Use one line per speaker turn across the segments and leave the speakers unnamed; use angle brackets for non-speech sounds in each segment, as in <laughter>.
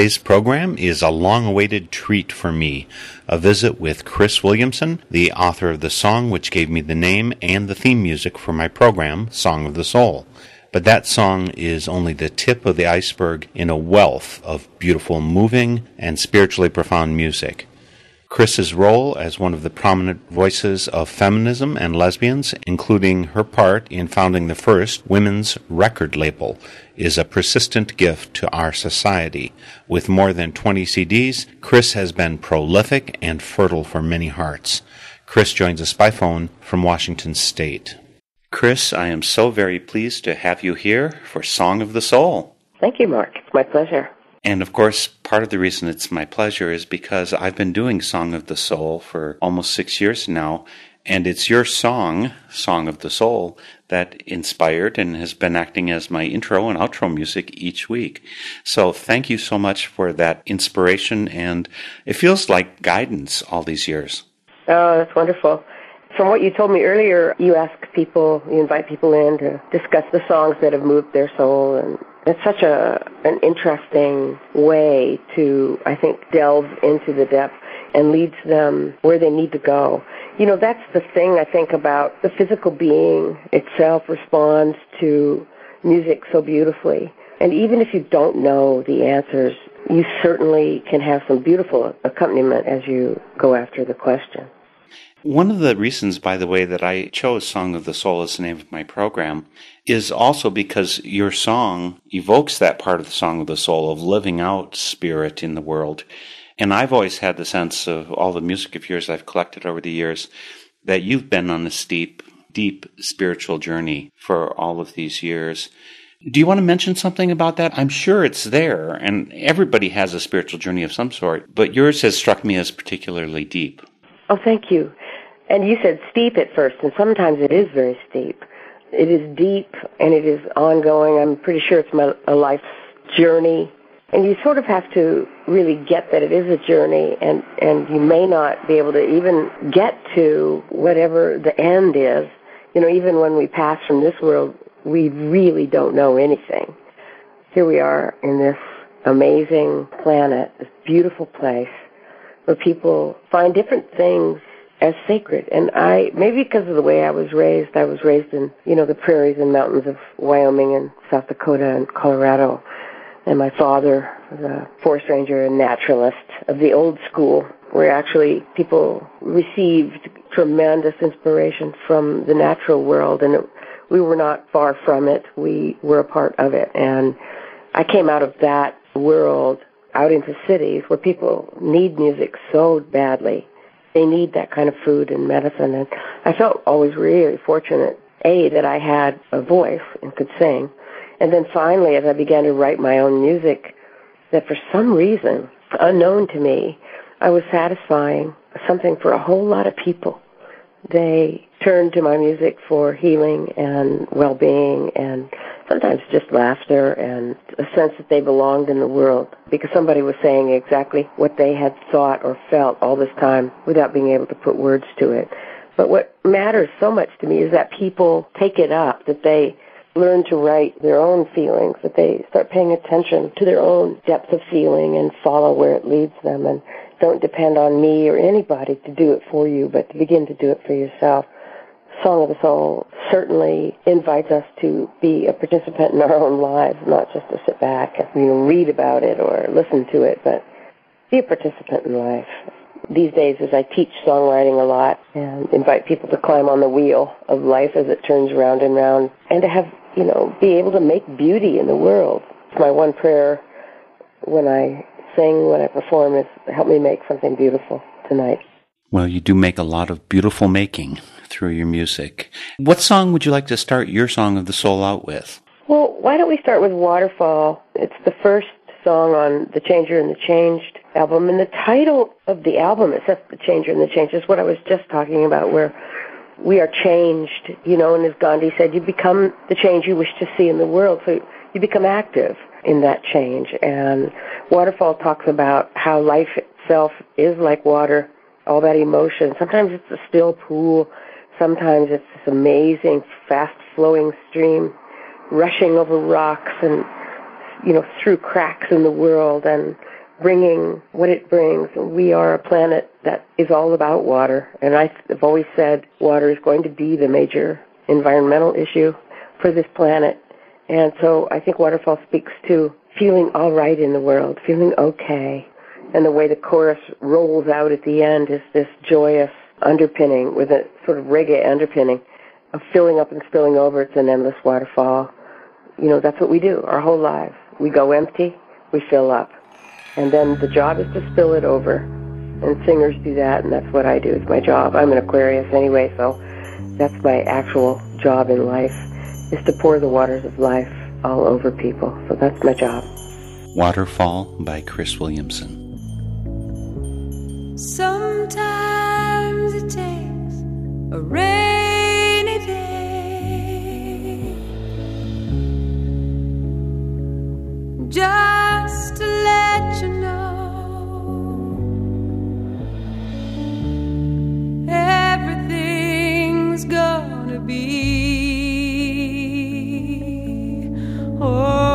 Today's program is a long awaited treat for me a visit with Cris Williamson, the author of the song which gave me the name and the theme music for my program, Song of the Soul. But that song is only the tip of the iceberg in a wealth of beautiful, moving, and spiritually profound music. Cris's role as one of the prominent voices of feminism and lesbians, including her part in founding the first women's record label, is a persistent gift to our society. With more than 20 CDs, Cris has been prolific and fertile for many hearts. Cris joins us by phone from Washington State. Cris, I am so very pleased to have you here for Song of the Soul.
Thank you, Mark. It's my pleasure.
And of course, part of the reason it's my pleasure is because I've been doing Song of the Soul for almost six years now. And it's your song, Song of the Soul, that inspired and has been acting as my intro and outro music each week. So thank you so much for that inspiration. And it feels like guidance all these years.
Oh, that's wonderful. From what you told me earlier, you ask people, you invite people in to discuss the songs that have moved their soul, and it's such a an interesting way to, I think, delve into the depth and leads them where they need to go. You know, that's the thing I think about the physical being itself responds to music so beautifully. And even if you don't know the answers, you certainly can have some beautiful accompaniment as you go after the question.
One of the reasons, by the way, that I chose Song of the Soul as the name of my program is also because your song evokes that part of the Song of the Soul of living out spirit in the world. And I've always had the sense of all the music of yours I've collected over the years that you've been on a steep, deep spiritual journey for all of these years. Do you want to mention something about that? I'm sure it's there, and everybody has a spiritual journey of some sort, but yours has struck me as particularly deep.
Oh, thank you. And you said steep at first, and sometimes it is very steep. It is deep and it is ongoing. I'm pretty sure it's my, a life's journey. And you sort of have to really get that it is a journey, and, and you may not be able to even get to whatever the end is. You know, even when we pass from this world, we really don't know anything. Here we are in this amazing planet, this beautiful place, where people find different things as sacred. And I, maybe because of the way I was raised, I was raised in, you know, the prairies and mountains of Wyoming and South Dakota and Colorado. and my father was a forest ranger and naturalist of the old school, where actually people received tremendous inspiration from the natural world, and it, we were not far from it. We were a part of it, and I came out of that world out into cities where people need music so badly. They need that kind of food and medicine, and I felt always really fortunate. A that I had a voice and could sing, and then finally, as I began to write my own music, that for some reason, unknown to me, I was satisfying something for a whole lot of people. They turned to my music for healing and well-being and sometimes just laughter and a sense that they belonged in the world because somebody was saying exactly what they had thought or felt all this time without being able to put words to it. But what matters so much to me is that people take it up, that they learn to write their own feelings, that they start paying attention to their own depth of feeling and follow where it leads them and don't depend on me or anybody to do it for you, but to begin to do it for yourself. Song of the Soul certainly invites us to be a participant in our own lives, not just to sit back and you know, read about it or listen to it, but be a participant in life. These days, as I teach songwriting a lot and invite people to climb on the wheel of life as it turns round and round, and to have you know, be able to make beauty in the world. My one prayer when I sing, when I perform, is help me make something beautiful tonight.
Well, you do make a lot of beautiful making through your music. What song would you like to start your Song of the Soul out with?
Well, why don't we start with Waterfall? It's the first song on the Changer and the Changed album, and the title of the album says the Changer and the Changed is what I was just talking about, where we are changed, you know, and as Gandhi said, you become the change you wish to see in the world. So you become active in that change. And Waterfall talks about how life itself is like water, all that emotion. Sometimes it's a still pool. Sometimes it's this amazing, fast flowing stream rushing over rocks and, you know, through cracks in the world. And bringing what it brings. We are a planet that is all about water, and I've always said water is going to be the major environmental issue for this planet. And so I think Waterfall speaks to feeling all right in the world, feeling okay. And the way the chorus rolls out at the end is this joyous underpinning with a sort of reggae underpinning of filling up and spilling over. It's an endless waterfall. You know, that's what we do our whole lives. We go empty, we fill up. And then the job is to spill it over. And singers do that, and that's what I do. It's my job. I'm an Aquarius anyway, so that's my actual job in life, is to pour the waters of life all over people. So that's my job.
Waterfall by Cris Williamson.
Sometimes it takes a rainy day. Just I've been dreaming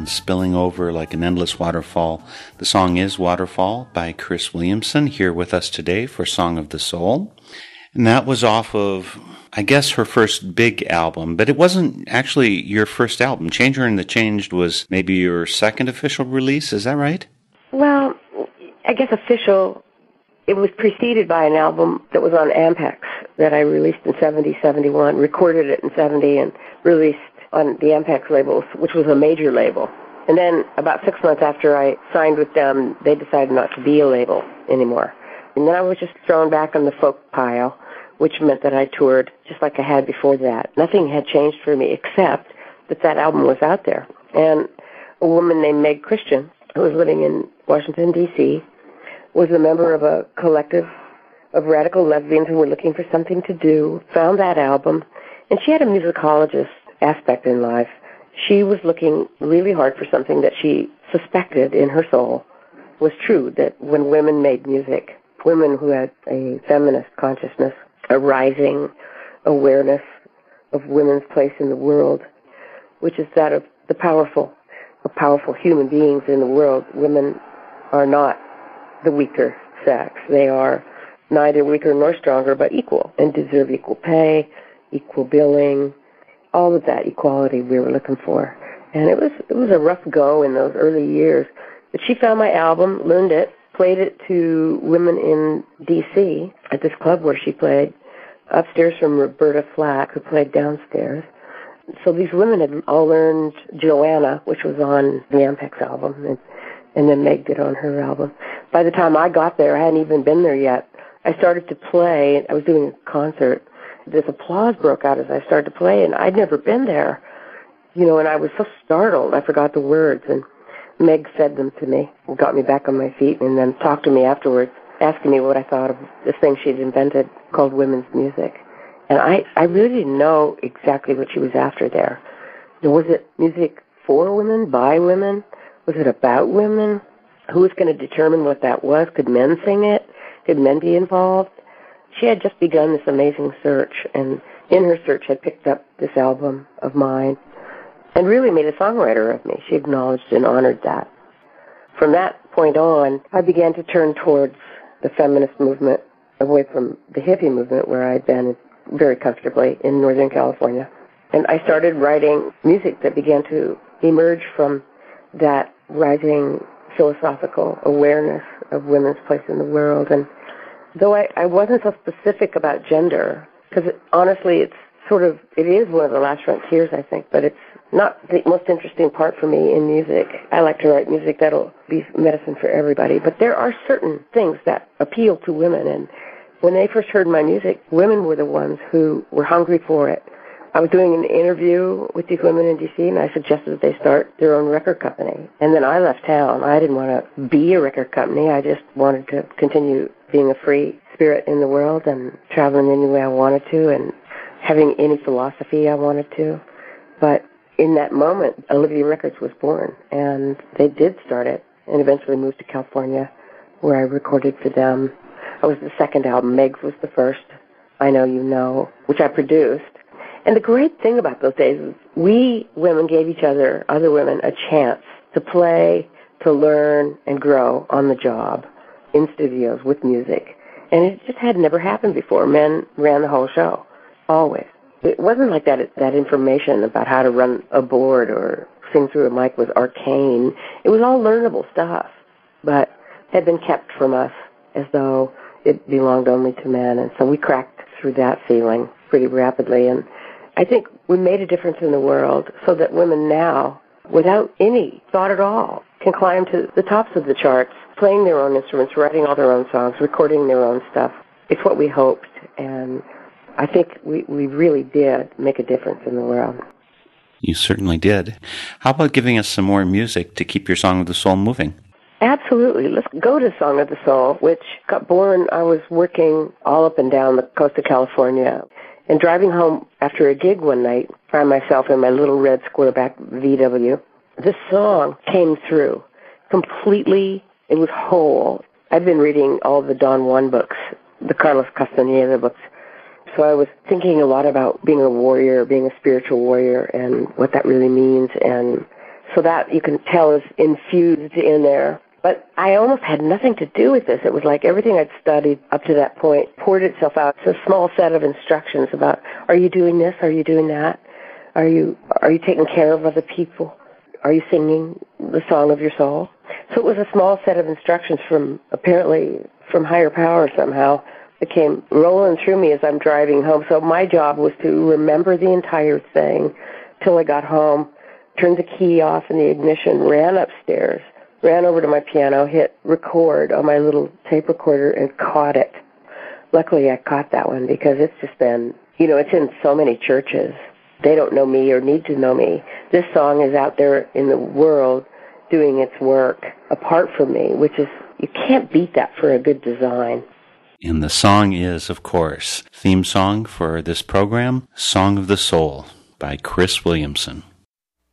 and spilling over
like an endless waterfall. The song is Waterfall by Cris Williamson here with us today for Song of the Soul. And that was off of, I guess, her first big album, but it wasn't actually your first album. Changer and the Changed was maybe your second official release. Is that right?
Well, I guess official. It was preceded by an album that was on Ampex that I released in 70, 71, recorded it in 70, and released on the Ampex labels, which was a major label. And then about six months after I signed with them, they decided not to be a label anymore. And then I was just thrown back on the folk pile, which meant that I toured just like I had before that. Nothing had changed for me except that that album was out there. And a woman named Meg Christian, who was living in Washington, D.C., was a member of a collective of radical lesbians who were looking for something to do, found that album, and she had a musicologist aspect in life. She was looking really hard for something that she suspected in her soul was true, that when women made music, women who had a feminist consciousness, a rising awareness of women's place in the world, which is that of the powerful, of powerful human beings in the world. Women are not the weaker sex. They are neither weaker nor stronger, but equal and deserve equal pay, equal billing, all of that equality we were looking for. And it was it was a rough go in those early years. But she found my album, learned it, played it to women in D.C. at this club where she played, upstairs from Roberta Flack, who played downstairs. So these women had all learned Joanna, which was on the Ampex album, and, and then Meg did on her album. By the time I got there, I hadn't even been there yet. I started to play. I was doing a concert. This applause broke out as I started to play, and I'd never been there. You know, and I was so startled. I forgot the words, and Meg said them to me and got me back on my feet, and then talked to me afterwards, asking me what I thought of this thing she'd invented called women's music. And I, I really didn't know exactly what she was after there. Was it music for women, by women? Was it about women? Who was going to determine what that was? Could men sing it? Could men be involved? She had just begun this amazing search, and in her search had picked up this album of mine and really made a songwriter of me. She acknowledged and honored that. From that point on, I began to turn towards the feminist movement away from the hippie movement where I'd been very comfortably in Northern California. And I started writing music that began to emerge from that rising philosophical awareness of women's place in the world. And though I, I wasn't so specific about gender, because honestly, it's sort of, it is one of the last frontiers, I think, but it's not the most interesting part for me in music. I like to write music that'll be medicine for everybody, but there are certain things that appeal to women. And when they first heard my music, women were the ones who were hungry for it. I was doing an interview with these women in DC, and I suggested that they start their own record company. And then I left town. I didn't want to be a record company. I just wanted to continue being a free spirit in the world and traveling any way I wanted to and having any philosophy I wanted to. But in that moment, Olivia Records was born, and they did start it and eventually moved to California, where I recorded for them. I was the second album. Megs was the first. I Know You Know, which I produced. And the great thing about those days is we women gave each other, other women, a chance to play, to learn, and grow on the job in studios with music. And it just had never happened before. Men ran the whole show, always. It wasn't like that, that information about how to run a board or sing through a mic was arcane. It was all learnable stuff, but had been kept from us as though it belonged only to men. And so we cracked through that feeling pretty rapidly. And I think we made a difference in the world so that women now, without any thought at all, can climb to the tops of the charts, playing their own instruments, writing all their own songs, recording their own stuff. It's what we hoped, and I think we, we really did make a difference in the world.
You certainly did. How about giving us some more music to keep your Song of the Soul moving?
Absolutely. Let's go to Song of the Soul, which got born. I was working all up and down the coast of California and driving home after a gig one night, found myself in my little red squareback VW. This song came through completely. It was whole. I've been reading all the Don Juan books, the Carlos Castaneda books. So I was thinking a lot about being a warrior, being a spiritual warrior, and what that really means. And so that you can tell is infused in there. But I almost had nothing to do with this. It was like everything I'd studied up to that point poured itself out. It's a small set of instructions about are you doing this? Are you doing that? Are you are you taking care of other people? Are you singing the song of your soul? So it was a small set of instructions from apparently from higher power somehow that came rolling through me as I'm driving home. So my job was to remember the entire thing till I got home, turned the key off in the ignition, ran upstairs ran over to my piano, hit record on my little tape recorder, and caught it. Luckily, I caught that one because it's just been, you know, it's in so many churches. They don't know me or need to know me. This song is out there in the world doing its work apart from me, which is, you can't beat that for a good design.
And the song is, of course, theme song for this program, Song of the Soul by Cris Williamson.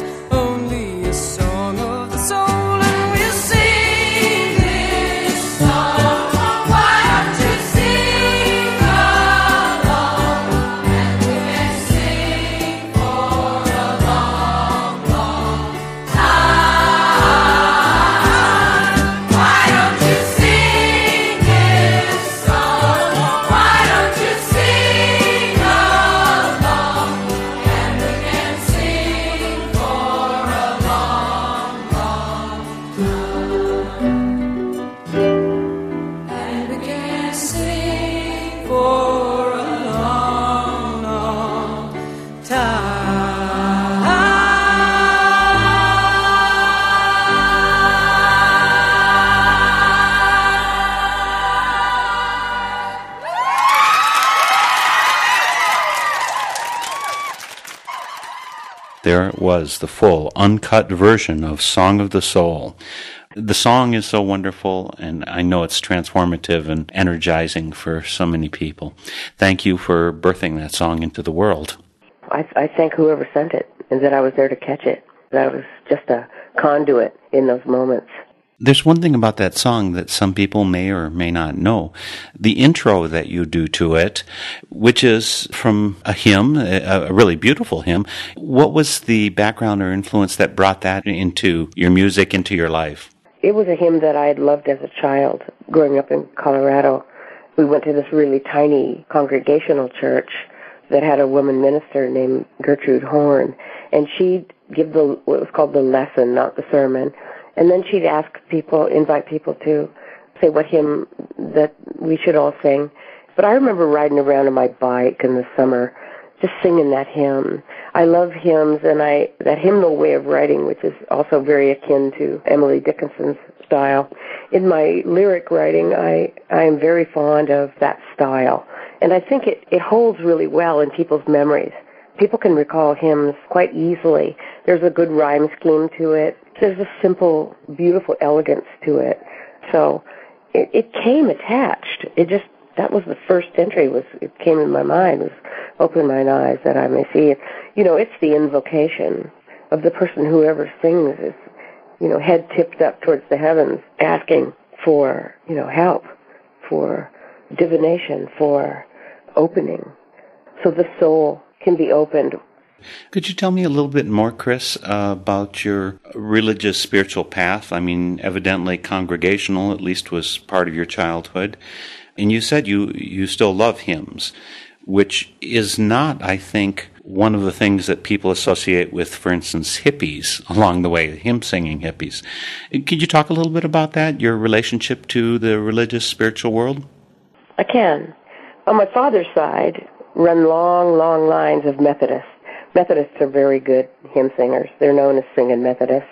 sadness,
was, the full, uncut version of Song of the Soul. The song is so wonderful, and I know it's transformative and energizing for so many people. Thank you for birthing that song into the world.
I, I thank whoever sent it and that I was there to catch it. That was just a conduit in those moments.
There's one thing about that song that some people may or may not know. The intro that you do to it, which is from a hymn, a, really beautiful hymn. What was the background or influence that brought that into your music, into your life?
It was a hymn that I had loved as a child growing up in Colorado. We went to this really tiny congregational church that had a woman minister named Gertrude Horn, and she'd give the what was called the lesson, not the sermon, and then she'd ask people, invite people to say what hymn that we should all sing. But I remember riding around on my bike in the summer, just singing that hymn. I love hymns, and I that hymnal way of writing, which is also very akin to Emily Dickinson's style. In my lyric writing, I I am very fond of that style, and I think it it holds really well in people's memories. People can recall hymns quite easily. There's a good rhyme scheme to it. There's a simple, beautiful elegance to it. So it, it came attached. It just that was the first entry. Was it came in my mind was open mine eyes that I may see. You know, it's the invocation of the person whoever sings is, you know, head tipped up towards the heavens, asking for you know help, for divination, for opening, so the soul can be opened
Could you tell me a little bit more, Cris, uh, about your religious spiritual path? I mean, evidently congregational, at least, was part of your childhood. And you said you, you still love hymns, which is not, I think, one of the things that people associate with, for instance, hippies <laughs> along the way, hymn singing hippies. Could you talk a little bit about that, your relationship to the religious spiritual world?
I can. On my father's side, run long, long lines of Methodists. Methodists are very good hymn singers. They're known as singing Methodists.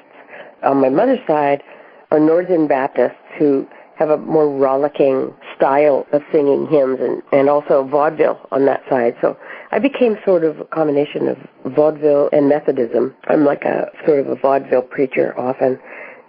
On my mother's side are Northern Baptists who have a more rollicking style of singing hymns and, and also vaudeville on that side. So I became sort of a combination of vaudeville and Methodism. I'm like a sort of a vaudeville preacher often.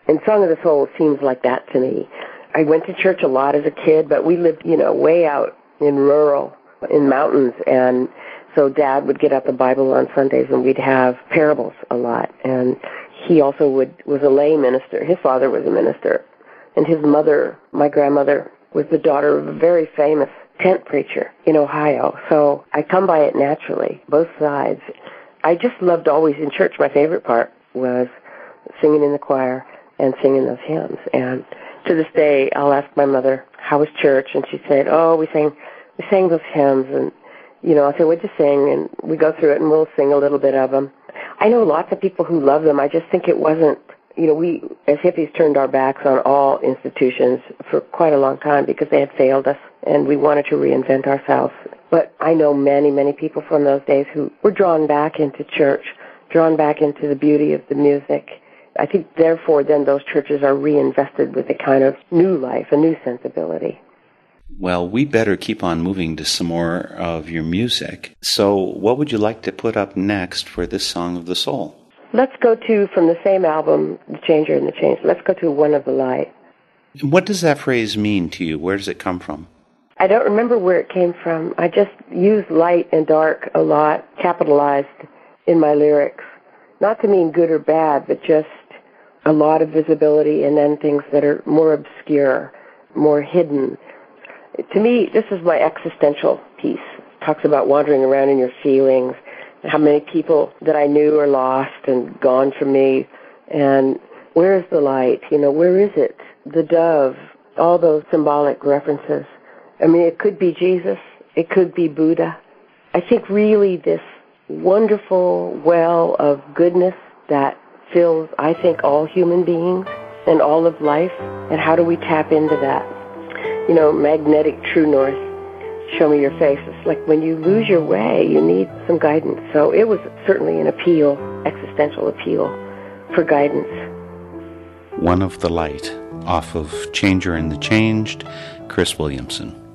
And Song of the Soul seems like that to me. I went to church a lot as a kid, but we lived, you know, way out in rural, in mountains, and so Dad would get out the Bible on Sundays, and we'd have parables a lot. And he also would was a lay minister. His father was a minister, and his mother, my grandmother, was the daughter of a very famous tent preacher in Ohio. So I come by it naturally, both sides. I just loved always in church. My favorite part was singing in the choir and singing those hymns. And to this day, I'll ask my mother, "How was church?" And she said, "Oh, we sang, we sang those hymns." And you know, I say, "What'd you sing?" And we go through it, and we'll sing a little bit of them. I know lots of people who love them. I just think it wasn't. You know, we as hippies turned our backs on all institutions for quite a long time because they had failed us, and we wanted to reinvent ourselves. But I know many, many people from those days who were drawn back into church, drawn back into the beauty of the music I think therefore then those churches are reinvested with a kind of new life, a new sensibility.
Well, we better keep on moving to some more of your music. So, what would you like to put up next for this Song of the Soul?
Let's go to, from the same album, The Changer and the Change, let's go to One of the Light.
What does that phrase mean to you? Where does it come from?
I don't remember where it came from. I just use light and dark a lot, capitalized in my lyrics. Not to mean good or bad, but just a lot of visibility and then things that are more obscure, more hidden. To me, this is my existential piece. It talks about wandering around in your feelings, how many people that I knew are lost and gone from me, and where is the light? You know, where is it? The dove, all those symbolic references. I mean, it could be Jesus, it could be Buddha. I think really this wonderful well of goodness that fills, I think, all human beings and all of life. And how do we tap into that? You know, magnetic true north, show me your face. It's like when you lose your way, you need some guidance. So it was certainly an appeal, existential appeal for guidance.
One of the Light, off of Changer and the Changed, Cris Williamson.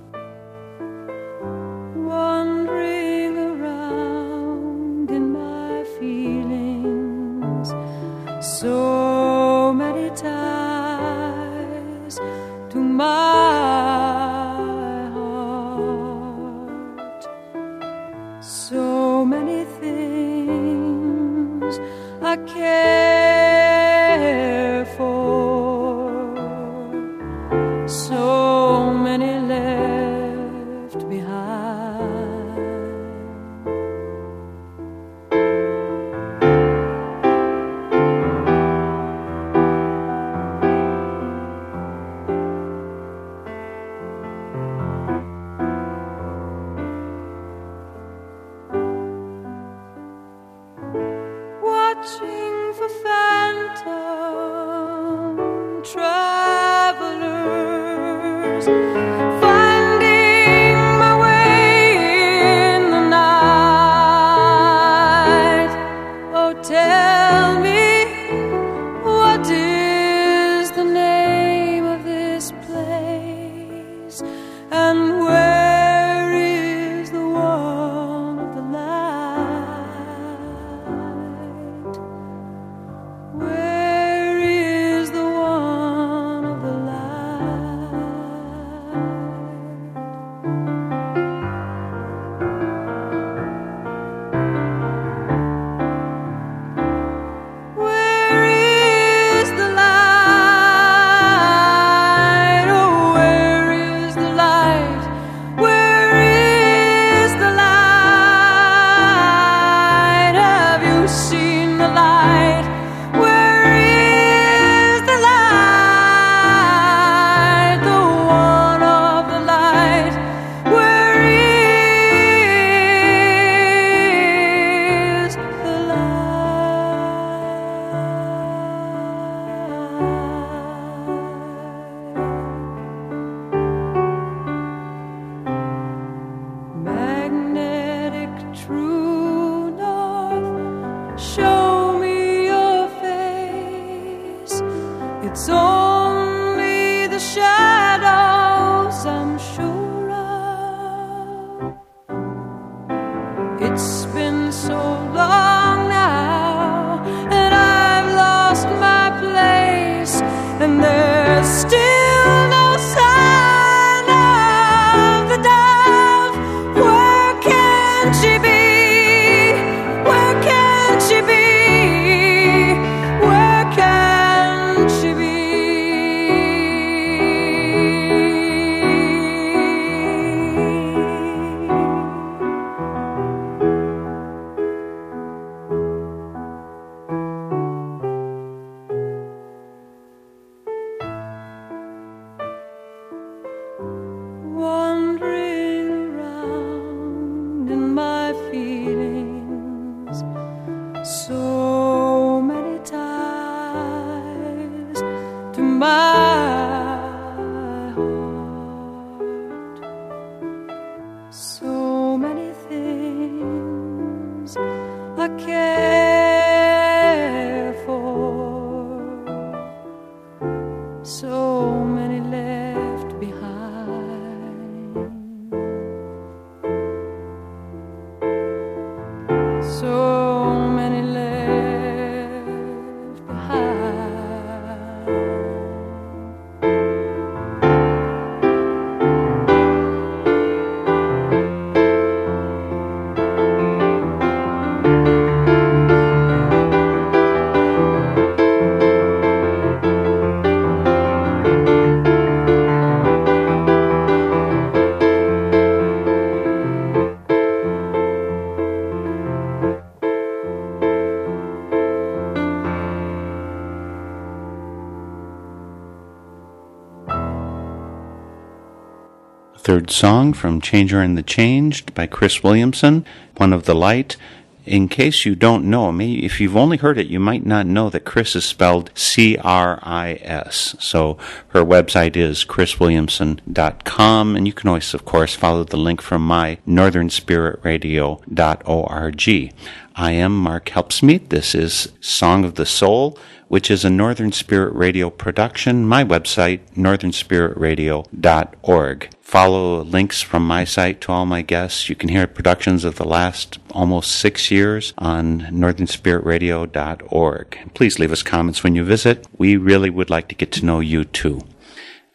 Third song from Changer and the Changed by Cris Williamson, One of the Light. In case you don't know, maybe if you've only heard it, you might not know that Cris is spelled C R I S. So her website is criswilliamson.com, and you can always, of course, follow the link from my northernspiritradio.org. I am Mark Helpsmeet. This is Song of the Soul, which is a Northern Spirit Radio production. My website, northernspiritradio.org. Follow links from my site to all my guests. You can hear productions of the last almost six years on northernspiritradio.org. Please leave us comments when you visit. We really would like to get to know you too.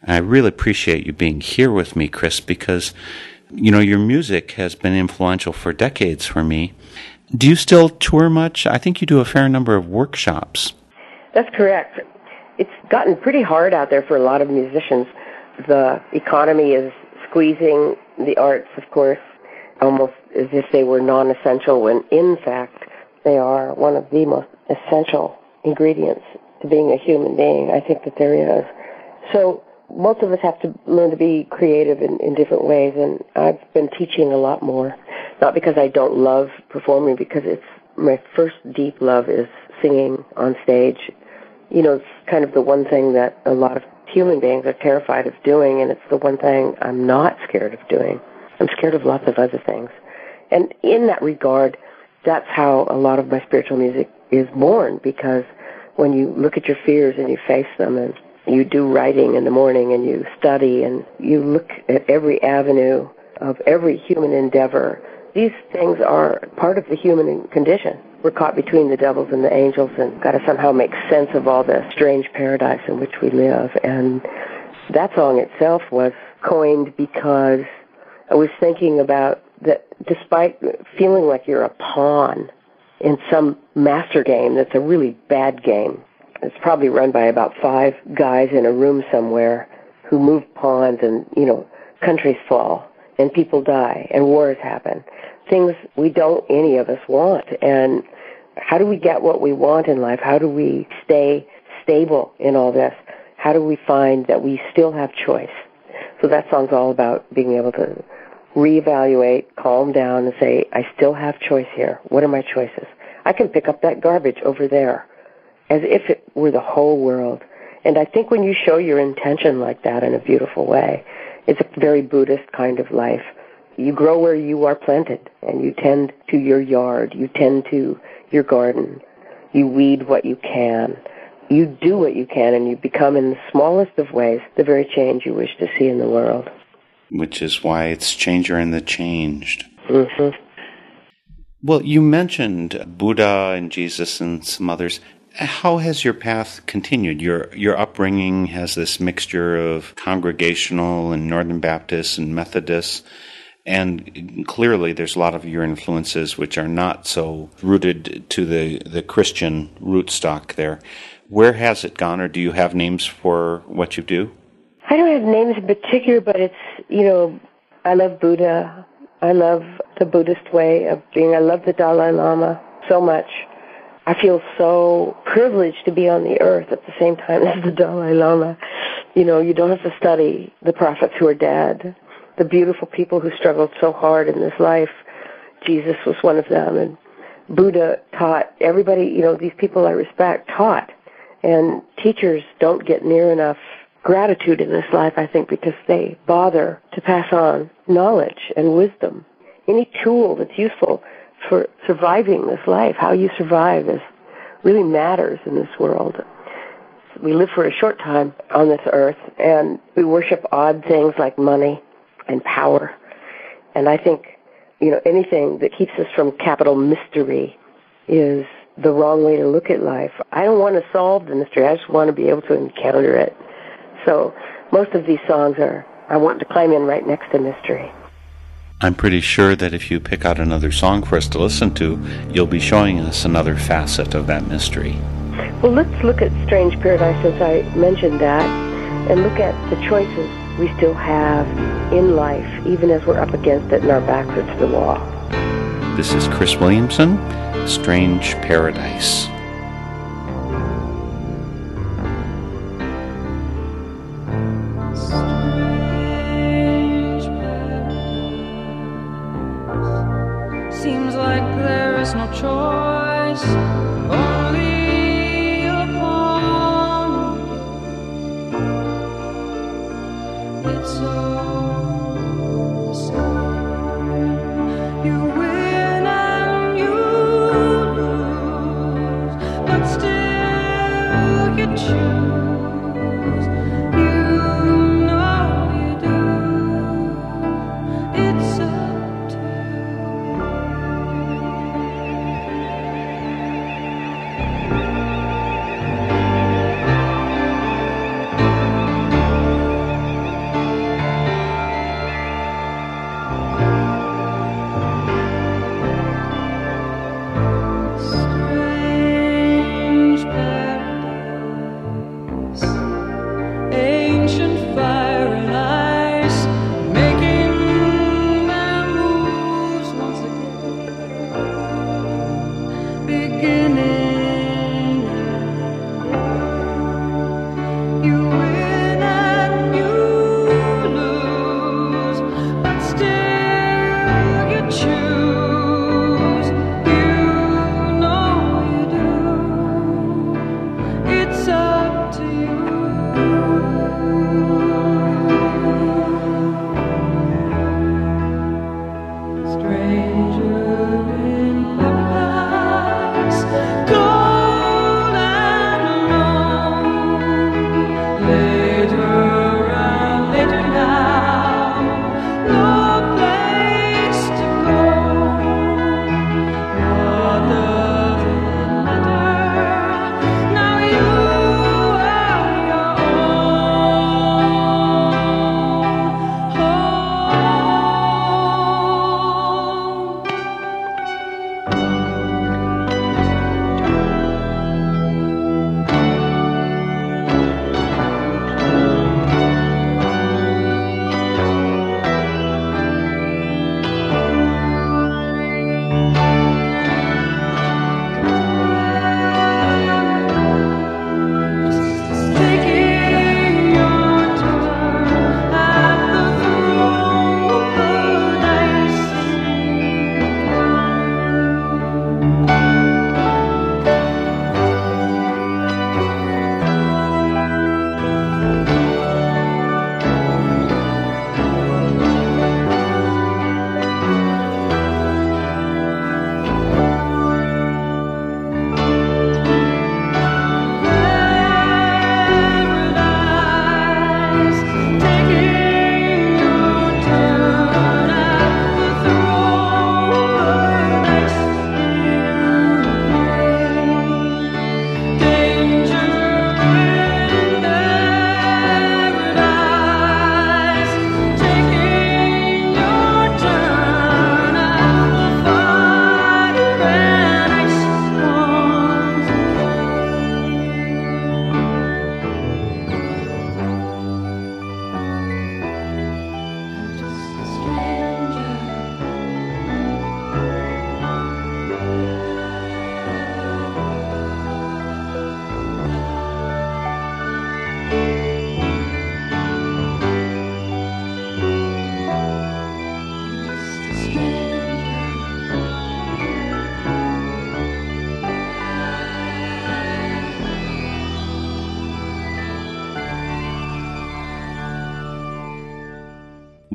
I really appreciate you being here with me, Cris, because, you know, your music has been influential for decades for me. Do you still tour much? I think you do a fair number of workshops.
That's correct. It's gotten pretty hard out there for a lot of musicians. The economy is squeezing the arts, of course, almost as if they were non essential, when in fact they are one of the most essential ingredients to being a human being. I think that there is. So most of us have to learn to be creative in, in different ways, and I've been teaching a lot more. Not because I don't love performing, because it's my first deep love is singing on stage. You know, it's kind of the one thing that a lot of human beings are terrified of doing, and it's the one thing I'm not scared of doing. I'm scared of lots of other things. And in that regard, that's how a lot of my spiritual music is born, because when you look at your fears and you face them and you do writing in the morning and you study and you look at every avenue of every human endeavor, these things are part of the human condition. We're caught between the devils and the angels and got to somehow make sense of all the strange paradise in which we live. And that song itself was coined because I was thinking about that despite feeling like you're a pawn in some master game that's a really bad game, it's probably run by about five guys in a room somewhere who move pawns and, you know, countries fall and people die and wars happen. Things we don't any of us want. And how do we get what we want in life? How do we stay stable in all this? How do we find that we still have choice? So that song's all about being able to reevaluate, calm down, and say, I still have choice here. What are my choices? I can pick up that garbage over there as if it were the whole world. And I think when you show your intention like that in a beautiful way, it's a very Buddhist kind of life. You grow where you are planted, and you tend to your yard, you tend to your garden, you weed what you can. you do what you can and you become in the smallest of ways the very change you wish to see in the world.
Which is why it's changer in the changed.
Mm-hmm.
Well, you mentioned Buddha and Jesus and some others. How has your path continued? Your your upbringing has this mixture of congregational and Northern Baptist and Methodist, and clearly there's a lot of your influences which are not so rooted to the the Christian rootstock there. Where has it gone, or do you have names for what you do?
I don't have names in particular, but it's you know I love Buddha. I love the Buddhist way of being. I love the Dalai Lama so much. I feel so privileged to be on the earth at the same time <laughs> as the Dalai Lama. You know, you don't have to study the prophets who are dead, the beautiful people who struggled so hard in this life. Jesus was one of them, and Buddha taught everybody, you know, these people I respect taught. And teachers don't get near enough gratitude in this life, I think, because they bother to pass on knowledge and wisdom. Any tool that's useful for surviving this life, how you survive is really matters in this world. We live for a short time on this earth and we worship odd things like money and power. And I think, you know, anything that keeps us from capital mystery is the wrong way to look at life. I don't want to solve the mystery. I just want to be able to encounter it. So most of these songs are I want to climb in right next to mystery.
I'm pretty sure that if you pick out another song for us to listen to, you'll be showing us another facet of that mystery.
Well, let's look at Strange Paradise since I mentioned that and look at the choices we still have in life, even as we're up against it and our backs are to the wall.
This is Cris Williamson, Strange Paradise. no choice.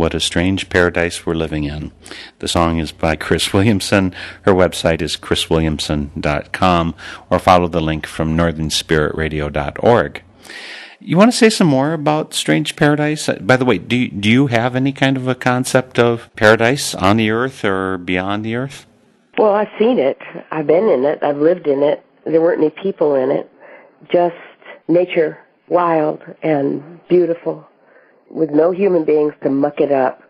What a Strange Paradise We're Living in. The song is by Cris Williamson. Her website is criswilliamson.com or follow the link from northernspiritradio.org. You want to say some more about Strange Paradise? Uh, by the way, do you, do you have any kind of a concept of paradise on the earth or beyond the earth?
Well, I've seen it. I've been in it. I've lived in it. There weren't any people in it. Just nature, wild and beautiful, with no human beings to muck it up.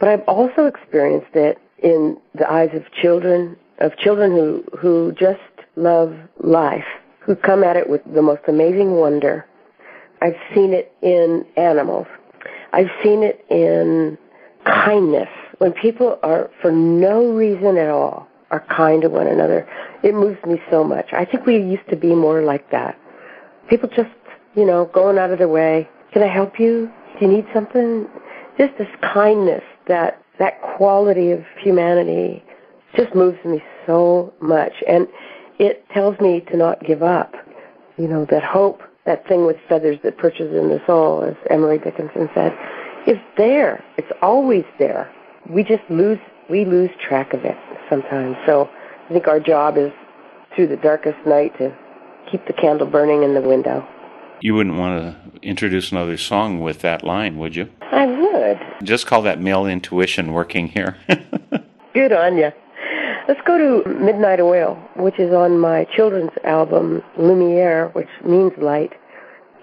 But I've also experienced it in the eyes of children, of children who, who just love life, who come at it with the most amazing wonder I've seen it in animals. I've seen it in kindness. When people are, for no reason at all, are kind to one another, it moves me so much. I think we used to be more like that. People just, you know, going out of their way. Can I help you? Do you need something? Just this kindness, that that quality of humanity, just moves me so much, and it tells me to not give up. You know, that hope that thing with feathers that perches in the soul, as Emily Dickinson said, is there. It's always there. We just lose we lose track of it sometimes. So I think our job is through the darkest night to keep the candle burning in the window.
You wouldn't want to introduce another song with that line, would you?
I would.
Just call that male intuition working here. <laughs>
Good on you. Let's go to Midnight Oil, which is on my children's album, Lumiere, which means light.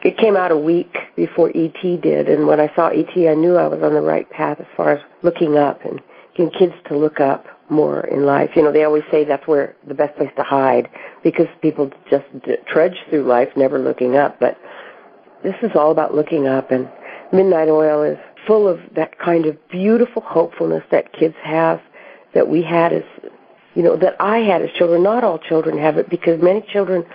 It came out a week before E.T. did, and when I saw E.T., I knew I was on the right path as far as looking up and getting kids to look up more in life. You know, they always say that's where the best place to hide because people just trudge through life never looking up. But this is all about looking up, and Midnight Oil is full of that kind of beautiful hopefulness that kids have that we had as you know, that I had as children. Not all children have it because many children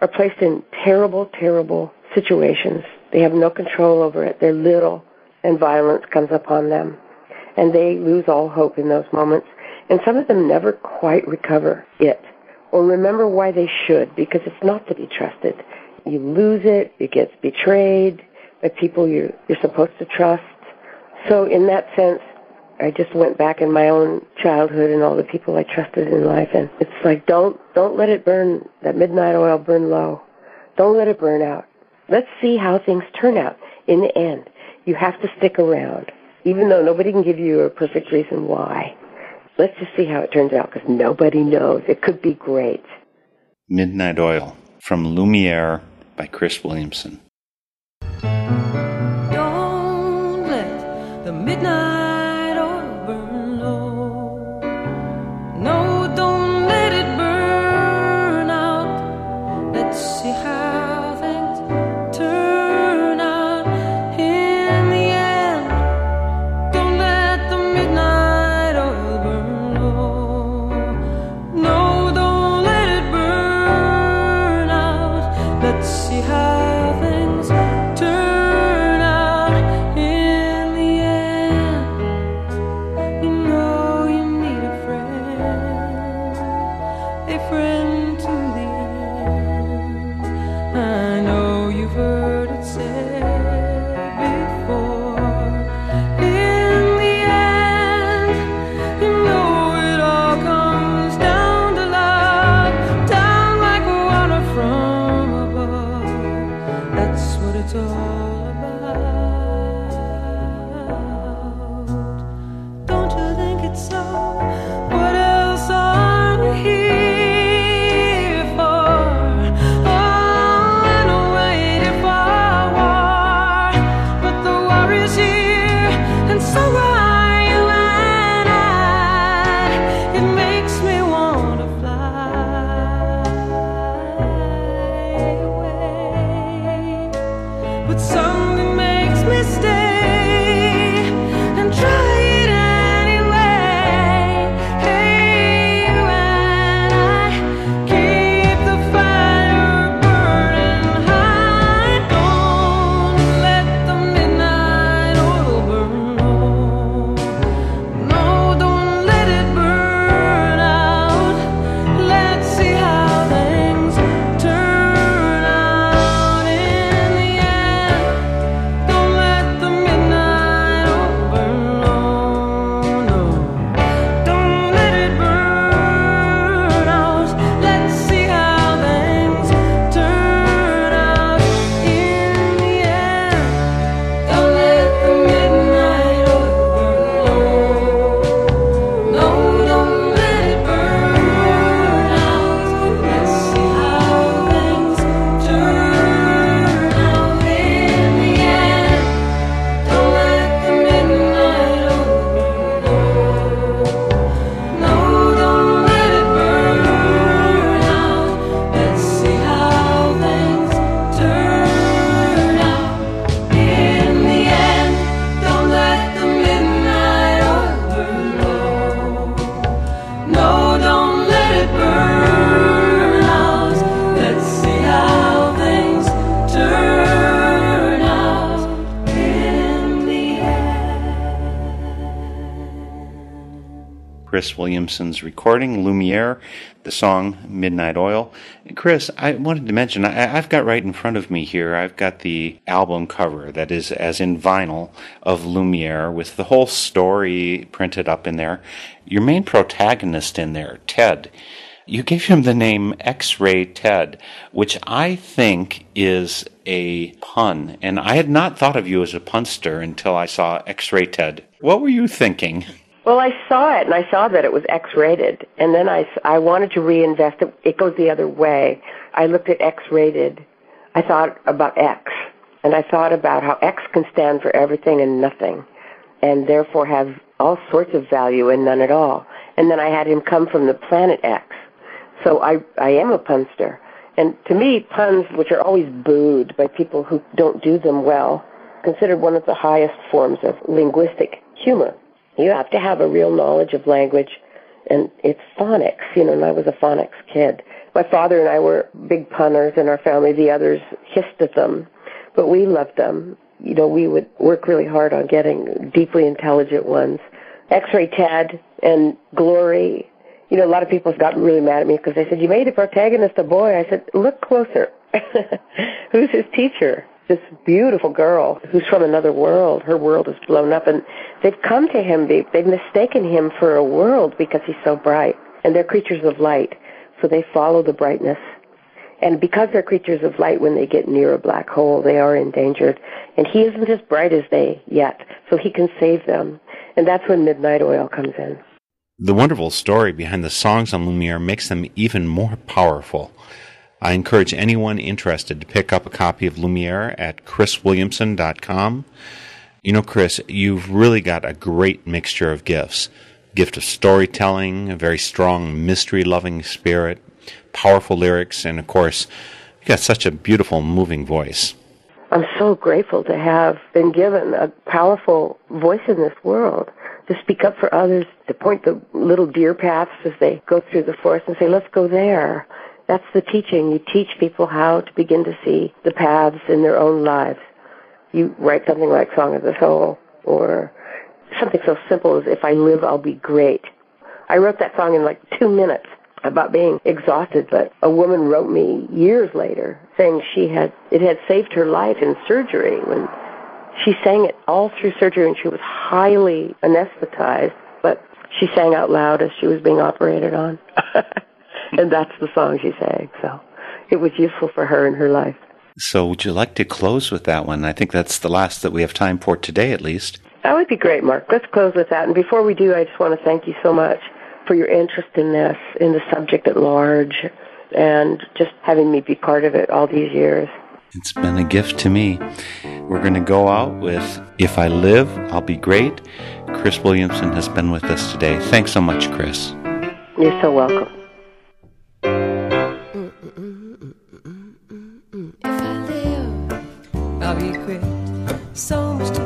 are placed in terrible, terrible situations. They have no control over it. They're little and violence comes upon them. And they lose all hope in those moments. And some of them never quite recover it or remember why they should because it's not to be trusted. You lose it, it gets betrayed by people you're, you're supposed to trust. So in that sense, I just went back in my own childhood and all the people I trusted in life, and it's like don't don't let it burn that midnight oil burn low. Don't let it burn out. Let's see how things turn out in the end. You have to stick around, even though nobody can give you a perfect reason why. Let's just see how it turns out because nobody knows. It could be great.
Midnight Oil from Lumiere by Cris Williamson.
Don't let the midnight
Cris Williamson's recording, Lumiere, the song Midnight Oil. Cris, I wanted to mention, I, have got right in front of me here, I've got the album cover that is as in vinyl of Lumiere with the whole story printed up in there. Your main protagonist in there, Ted, you gave him the name X Ray Ted, which I think is a pun. And I had not thought of you as a punster until I saw X Ray Ted. What were you thinking?
Well, I saw it and I saw that it was X-rated, and then I, I wanted to reinvest it. It goes the other way. I looked at X-rated. I thought about X, and I thought about how X can stand for everything and nothing, and therefore have all sorts of value and none at all. And then I had him come from the planet X. So I, I am a punster. And to me, puns, which are always booed by people who don't do them well, considered one of the highest forms of linguistic humor. You have to have a real knowledge of language, and it's phonics, you know, and I was a phonics kid. My father and I were big punners in our family. The others hissed at them, but we loved them. You know, we would work really hard on getting deeply intelligent ones. X-Ray Ted and Glory. You know, a lot of people got really mad at me because they said, you made the protagonist a boy. I said, look closer. <laughs> Who's his teacher? This beautiful girl who's from another world. Her world is blown up, and they've come to him. They, they've mistaken him for a world because he's so bright, and they're creatures of light, so they follow the brightness. And because they're creatures of light, when they get near a black hole, they are endangered. And he isn't as bright as they yet, so he can save them. And that's when Midnight Oil comes in.
The wonderful story behind the songs on Lumiere makes them even more powerful. I encourage anyone interested to pick up a copy of Lumiere at criswilliamson.com. You know, Cris, you've really got a great mixture of gifts gift of storytelling, a very strong mystery loving spirit, powerful lyrics, and of course, you've got such a beautiful, moving voice.
I'm so grateful to have been given a powerful voice in this world to speak up for others, to point the little deer paths as they go through the forest and say, let's go there. That's the teaching. You teach people how to begin to see the paths in their own lives. You write something like Song of the Soul or something so simple as If I Live, I'll Be Great. I wrote that song in like two minutes about being exhausted, but a woman wrote me years later saying she had, it had saved her life in surgery when she sang it all through surgery and she was highly anesthetized, but she sang out loud as she was being operated on. <laughs> <laughs> and that's the song she sang. So it was useful for her in her life.
So would you like to close with that one? I think that's the last that we have time for today, at least.
That would be great, Mark. Let's close with that. And before we do, I just want to thank you so much for your interest in this, in the subject at large, and just having me be part of it all these years.
It's been a gift to me. We're going to go out with If I Live, I'll Be Great. Cris Williamson has been with us today. Thanks so much, Cris.
You're so welcome.
So much to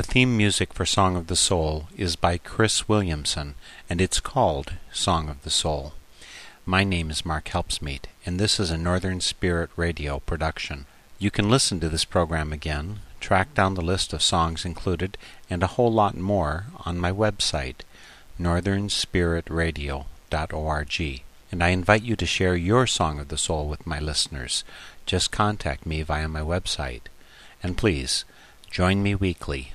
The
theme music for Song of the Soul is by Cris Williamson, and it's called Song of the Soul. My name is Mark Helpsmeet, and this is a Northern Spirit Radio production. You can listen to this program again, track down the list of songs included, and a whole lot more on my website, northernspiritradio.org. And I invite you to share your Song of the Soul with my listeners. Just contact me via my website. And please, join me weekly